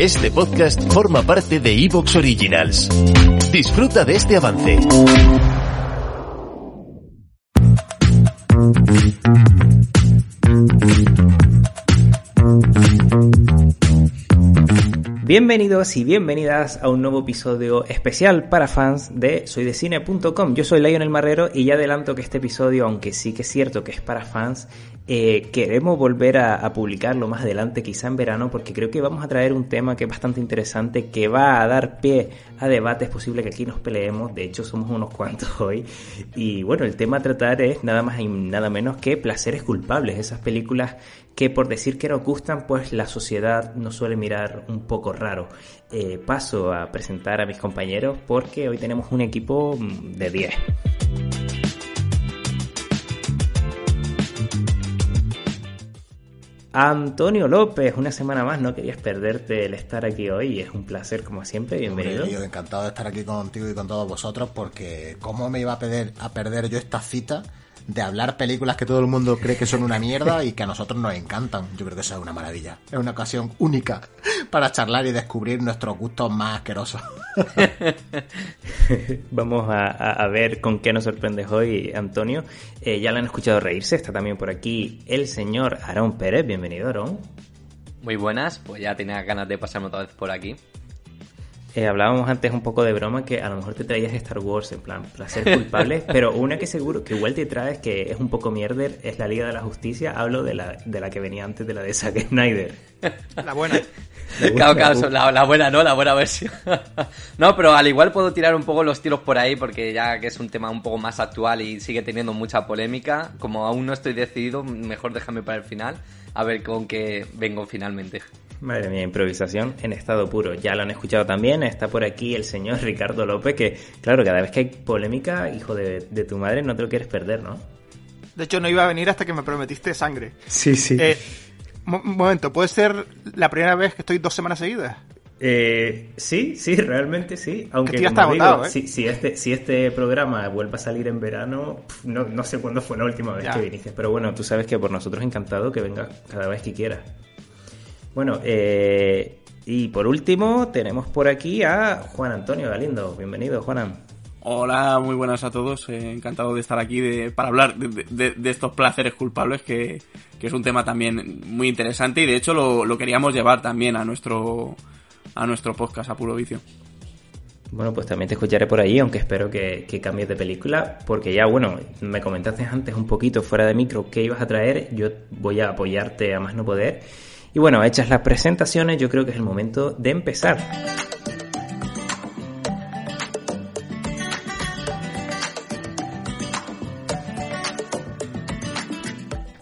Este podcast forma parte de Evox Originals. Disfruta de este avance. Bienvenidos y bienvenidas a un nuevo episodio especial para fans de soydecine.com. Yo soy Lionel Marrero y ya adelanto que este episodio, aunque sí que es cierto que es para fans, eh, queremos volver a, publicarlo más adelante, quizá en verano, porque creo que vamos a traer un tema que es bastante interesante, que va a dar pie a debates. Es posible que aquí nos peleemos, de hecho somos unos cuantos hoy. Y bueno, el tema a tratar es nada más y nada menos que placeres culpables, esas películas que por decir que no gustan, pues la sociedad nos suele mirar un poco raro. Eh, paso a presentar a mis compañeros porque hoy tenemos un equipo mm, de 10. Antonio López, una semana más, no querías perderte el estar aquí hoy, es un placer como siempre, bienvenido. yo encantado de estar aquí contigo y con todos vosotros porque cómo me iba a perder, a perder yo esta cita de hablar películas que todo el mundo cree que son una mierda y que a nosotros nos encantan. Yo creo que eso es una maravilla. Es una ocasión única para charlar y descubrir nuestros gustos más asquerosos. Vamos a, ver con qué nos sorprendes hoy, Antonio. Eh, ya le han escuchado reírse, está también por aquí el señor Aarón Pérez. Bienvenido, Aarón. Muy buenas, pues ya tenía ganas de pasarme otra vez por aquí. Eh, hablábamos antes un poco de broma que a lo mejor te traías Star Wars en plan placer culpable, pero una que seguro que igual te traes que es un poco mierder es la Liga de la Justicia. Hablo de la, de la que venía antes de la de Zack Snyder. La buena. La, la, buena, ¿no? La buena versión. no, pero al igual puedo tirar un poco los tiros por ahí porque ya que es un tema un poco más actual y sigue teniendo mucha polémica, como aún no estoy decidido, mejor déjame para el final a ver con qué vengo finalmente. Madre mía, improvisación en estado puro. Ya lo han escuchado también. Está por aquí el señor Ricardo López, que, claro, cada vez que hay polémica, hijo de, tu madre, no te lo quieres perder, ¿no? De hecho, no iba a venir hasta que me prometiste sangre. Sí, sí. Eh, un momento, ¿puede ser la primera vez que estoy dos semanas seguidas? Eh, sí, sí, realmente sí. Aunque ya está agotado, ¿eh? si, este, si este programa vuelve a salir en verano, no, no sé cuándo fue la última vez que viniste. Pero bueno, tú sabes que por nosotros encantado que vengas cada vez que quieras. Bueno, eh, y por último tenemos por aquí a Juan Antonio Galindo. Bienvenido, Juanan. Hola, muy buenas a todos. Eh, encantado de estar aquí para hablar de, estos placeres culpables, que, es un tema también muy interesante y de hecho lo, queríamos llevar también a nuestro, a nuestro podcast, a puro vicio. Bueno, pues también te escucharé por ahí, aunque espero que, que, cambies de película, porque ya, bueno, me comentaste antes un poquito fuera de micro qué ibas a traer, yo voy a apoyarte a más no poder. Y bueno, hechas las presentaciones, yo creo que es el momento de empezar.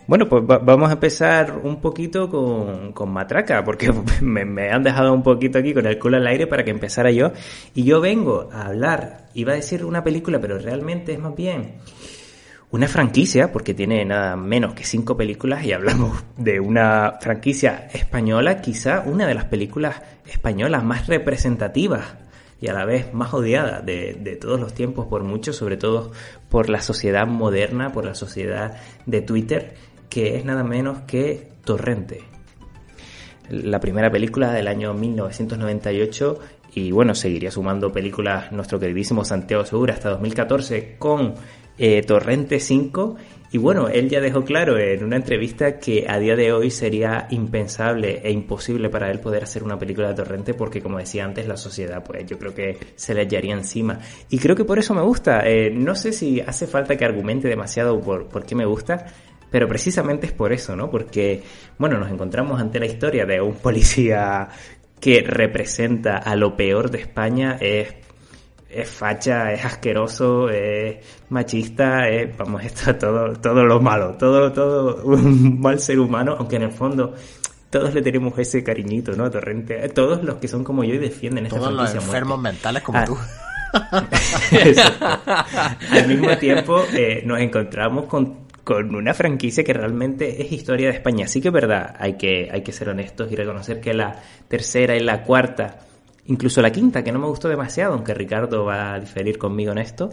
Bueno, pues vamos a empezar un poquito con, Matraca, porque me, han dejado un poquito aquí con el culo al aire para que empezara yo. Y yo vengo a hablar, iba a decir una película, pero realmente es más bien una franquicia, porque tiene nada menos que cinco películas y hablamos de una franquicia española, quizá una de las películas españolas más representativas y a la vez más odiadas de, de, todos los tiempos por muchos, sobre todo por la sociedad moderna, por la sociedad de Twitter, que es nada menos que Torrente. La primera película del año 1998 y bueno, seguiría sumando películas nuestro queridísimo Santiago Segura hasta 2014 con eh, Torrente 5. Y bueno, él ya dejó claro en una entrevista que a día de hoy sería impensable e imposible para él poder hacer una película de Torrente porque, como decía antes, la sociedad, pues yo creo que se le hallaría encima. Y creo que por eso me gusta. Eh, no sé si hace falta que argumente demasiado por, por qué me gusta, pero precisamente es por eso, ¿no? Porque, bueno, nos encontramos ante la historia de un policía que representa a lo peor de España, es es facha, es asqueroso, es machista, es, vamos, esto todo, todo lo malo, todo, todo un mal ser humano, aunque en el fondo todos le tenemos ese cariñito, ¿no? Torrente. Todos los que son como yo y defienden esta Todos los enfermos muerte. mentales como Ah. tú. Al mismo tiempo, eh, nos encontramos con, con una franquicia que realmente es historia de España. Sí que es verdad, hay que, hay que ser honestos y reconocer que la tercera y la cuarta, incluso la quinta, que no me gustó demasiado, aunque Ricardo va a diferir conmigo en esto,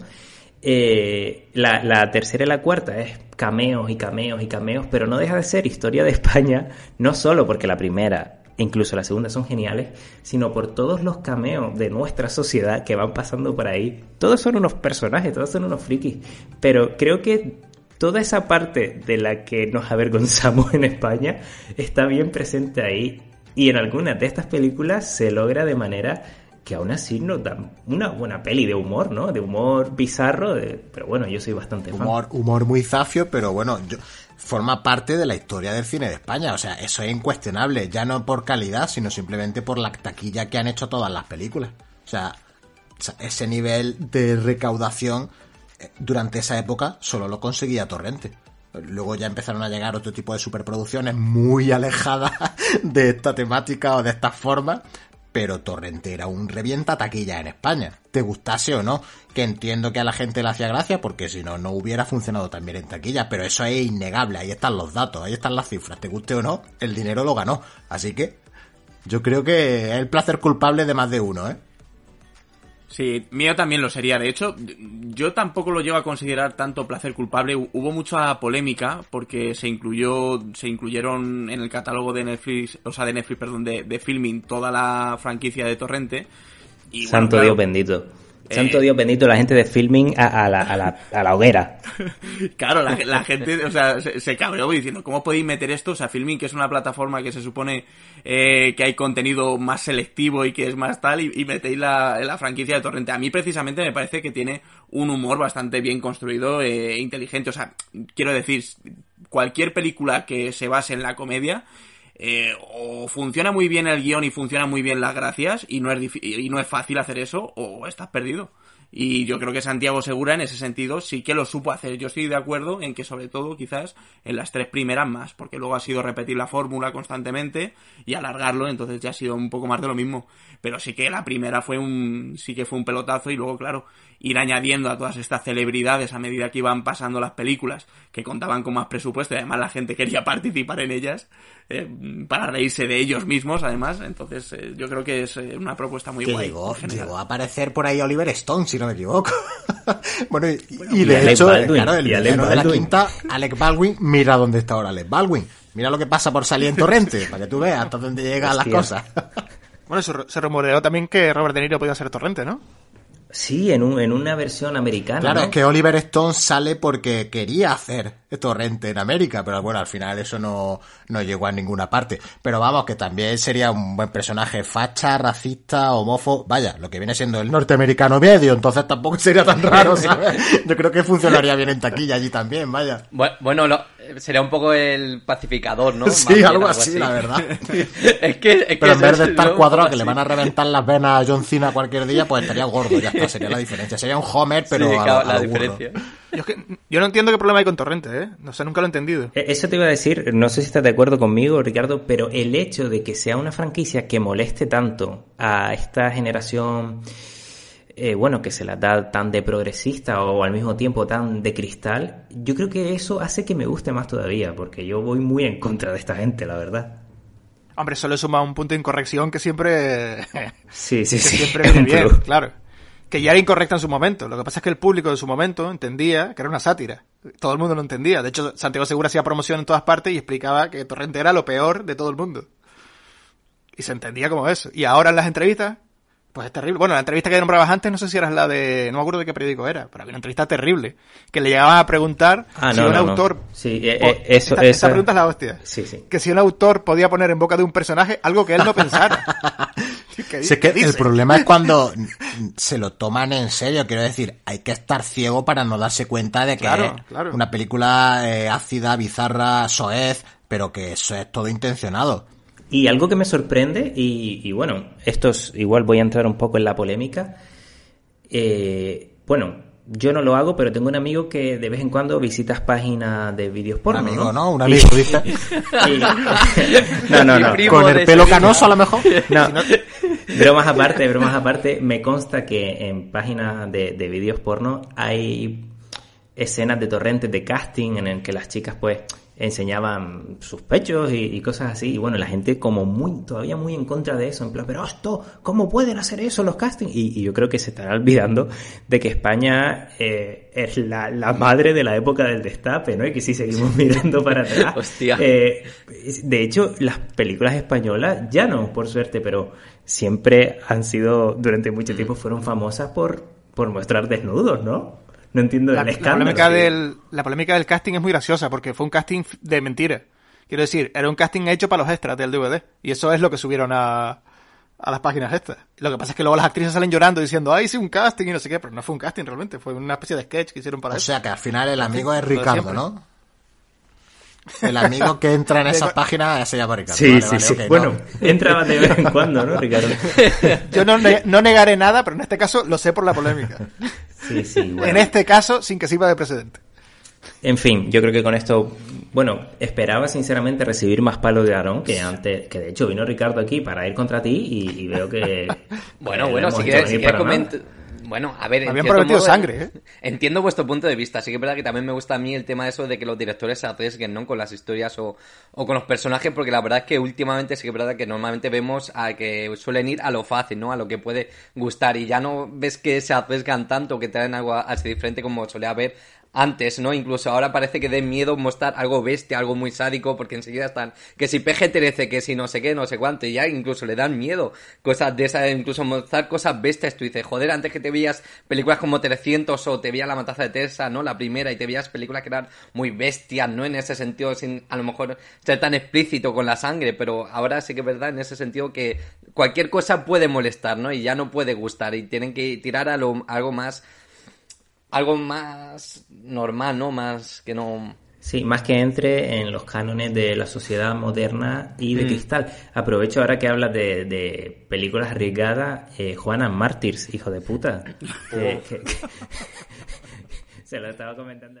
eh, la, la tercera y la cuarta es cameos y cameos y cameos, pero no deja de ser historia de España, no solo porque la primera e incluso la segunda son geniales, sino por todos los cameos de nuestra sociedad que van pasando por ahí. Todos son unos personajes, todos son unos frikis, pero creo que toda esa parte de la que nos avergonzamos en España está bien presente ahí y en algunas de estas películas se logra de manera que aún así nos dan una buena peli de humor, ¿no? De humor bizarro, pero bueno, yo soy bastante. Humor, humor muy zafio, pero bueno, yo- forma parte de la historia del cine de España. O sea, eso es incuestionable, ya no por calidad, sino simplemente por la taquilla que han hecho todas las películas. O sea, ese nivel de recaudación eh, durante esa época solo lo conseguía Torrente. Luego ya empezaron a llegar otro tipo de superproducciones muy alejadas de esta temática o de estas formas, pero Torrente era un revienta taquilla en España, te gustase o no, que entiendo que a la gente le hacía gracia porque si no, no hubiera funcionado también en taquilla, pero eso es innegable, ahí están los datos, ahí están las cifras, te guste o no, el dinero lo ganó, así que yo creo que es el placer culpable de más de uno, ¿eh? Sí, mío también lo sería. De hecho, yo tampoco lo llevo a considerar tanto placer culpable. Hu- Hubo mucha polémica porque se incluyó, se incluyeron en el catálogo de Netflix, o sea, de Netflix, perdón, de, de Filming toda la franquicia de Torrente. Y, bueno, Santo claro, Dios bendito. Santo Eh, Dios bendito, la gente de filming a, a la, a, la, a la hoguera. Claro, la, la gente, o sea, se, se cabreó diciendo, ¿cómo podéis meter esto? O sea, Filming, que es una plataforma que se supone eh, que hay contenido más selectivo y que es más tal, y, y metéis la, la franquicia de Torrente. A mí, precisamente, me parece que tiene un humor bastante bien construido e inteligente. O sea, quiero decir, cualquier película que se base en la comedia, eh, o funciona muy bien el guion y funciona muy bien las gracias, y no es, y no es fácil hacer eso, o estás perdido. Y yo creo que Santiago Segura en ese sentido sí que lo supo hacer. Yo estoy de acuerdo en que sobre todo quizás en las tres primeras más, porque luego ha sido repetir la fórmula constantemente y alargarlo, entonces ya ha sido un poco más de lo mismo. Pero sí que la primera fue un, sí que fue un pelotazo y luego claro, ir añadiendo a todas estas celebridades a medida que iban pasando las películas, que contaban con más presupuesto y además la gente quería participar en ellas, eh, para reírse de ellos mismos además, entonces eh, yo creo que es eh, una propuesta muy que guay. llegó, llegó a aparecer por ahí Oliver Stone, si no me equivoco. bueno, y, y y de Alec hecho, Baldwin, claro, el y Alec villano de la quinta, Alec Baldwin, mira dónde está ahora Alec Baldwin. Mira lo que pasa por salir en Torrente, para que tú veas hasta dónde llegan las cosas. Bueno, se, se rumoreó también que Robert De Niro podía ser Torrente, ¿no? Sí, en, un, en una versión americana. Claro, ¿no? es que Oliver Stone sale porque quería hacer Torrente en América, pero bueno, al final eso no, no llegó a ninguna parte. Pero vamos, que también sería un buen personaje facha, racista, homófobo, vaya, lo que viene siendo el norteamericano medio, entonces tampoco sería tan raro, ¿sabes? Yo creo que funcionaría bien en taquilla allí también, vaya. Bu- Bueno, lo- sería un poco el pacificador, ¿no? Sí, Más bien, algo así, la verdad. es que, es que Pero en vez de es estar cuadrado que le van a reventar las venas a John Cena cualquier día, pues estaría gordo, ya está, sería la diferencia. Sería un Homer, pero Sí, a, claro, a la diferencia. Yo, es que- yo no entiendo qué problema hay con Torrente, ¿eh? No sé, nunca lo he entendido. E- Eso te iba a decir, no sé si estás de acuerdo conmigo, Ricardo, pero el hecho de que sea una franquicia que moleste tanto a esta generación, eh, bueno, que se la da tan de progresista o al mismo tiempo tan de cristal, yo creo que eso hace que me guste más todavía, porque yo voy muy en contra de esta gente, la verdad. Hombre, solo suma un punto de incorrección que siempre... Sí, sí, que sí. siempre viene bien, claro. Que ya era incorrecta en su momento. Lo que pasa es que el público de su momento entendía que era una sátira. Todo el mundo lo entendía. De hecho, Santiago Segura hacía promoción en todas partes y explicaba que Torrente era lo peor de todo el mundo. Y se entendía como eso. Y ahora en las entrevistas, pues es terrible. Bueno, la entrevista que nombrabas antes, no sé si era la de... No me acuerdo de qué periódico era, pero había una entrevista terrible. Que le llegaban a preguntar Ah, si no, un no, no. autor... Sí, eh, eh, eso- esta, esta esa- pregunta es la hostia. Sí, sí. Que si un autor podía poner en boca de un personaje algo que él no pensara. ¿Qué Si es que dice? el problema es cuando se lo toman en serio, quiero decir, hay que estar ciego para no darse cuenta de que Claro, es claro. una película eh, ácida, bizarra, soez, pero que eso es todo intencionado. Y algo que me sorprende, y, y bueno, esto es, igual voy a entrar un poco en la polémica. eh, bueno, yo no lo hago, pero tengo un amigo que de vez en cuando visitas páginas de vídeos Un porno. amigo, ¿no? ¿no? Un amigo, dice. Y- no, no, no. Con el pelo canoso, a lo mejor. No, bromas aparte, bromas aparte, me consta que en páginas de, de vídeos porno hay escenas de torrentes de casting en el que las chicas pues enseñaban sus pechos y, y cosas así y bueno la gente como muy todavía muy en contra de eso en plan pero esto cómo pueden hacer eso los castings y, y yo creo que se estará olvidando de que España eh, es la, la madre de la época del destape no y que si seguimos mirando para atrás Hostia. eh, de hecho, las películas españolas, ya no, por suerte, pero siempre han sido, durante mucho tiempo, fueron famosas por, por mostrar desnudos, ¿no? No entiendo La, el la escándalo. polémica del, la polémica del casting es muy graciosa porque fue un casting de mentira. Quiero decir, era un casting hecho para los extras del DVD. Y eso es lo que subieron a, a las páginas estas. Lo que pasa es que luego las actrices salen llorando diciendo, ay, sí, un casting y no sé qué, pero no fue un casting realmente, fue una especie de sketch que hicieron para O eso. sea que al final el amigo es Ricardo. ¿no? El amigo que entra en esas páginas se llama Ricardo. Sí, Vale, sí, vale, sí. ok, no. bueno, entraba de vez en cuando, ¿no, Ricardo? Yo no, ne- no negaré nada, pero en este caso lo sé por la polémica. Sí, sí, bueno. En este caso, sin que sirva de precedente. En fin, yo creo que con esto, bueno, esperaba sinceramente recibir más palo de Aarón que antes, que de hecho vino Ricardo aquí para ir contra ti y, y veo que... Bueno, bueno, si quieres, si quieres coment- Bueno, a ver, Habían prometido modo, sangre, ¿eh? Entiendo vuestro punto de vista. Sí que es verdad que también me gusta a mí el tema de eso de que los directores se arriesguen, ¿no? Con las historias o, o con los personajes, porque la verdad es que últimamente sí que es verdad que normalmente vemos a que suelen ir a lo fácil, ¿no? A lo que puede gustar y ya no ves que se arriesgan tanto, que traen algo así diferente como solía haber antes, ¿no? Incluso ahora parece que den miedo mostrar algo bestia, algo muy sádico, porque enseguida están que si PG-13, que si no sé qué, no sé cuánto, y ya incluso le dan miedo cosas de esas, incluso mostrar cosas bestias. Tú dices, joder, antes que te veías películas como 300 o te veías La Matanza de Tessa, ¿no? La primera, y te veías películas que eran muy bestias, ¿no? En ese sentido, sin a lo mejor ser tan explícito con la sangre, pero ahora sí que es verdad en ese sentido que cualquier cosa puede molestar, ¿no? Y ya no puede gustar, y tienen que tirar algo más algo más normal, ¿no? Más que no... Sí, más que entre en los cánones de la sociedad moderna y Mm. de cristal. Aprovecho ahora que hablas de, de películas arriesgadas, eh, Juana Mártires, hijo de puta. Que- que- Se lo estaba comentando.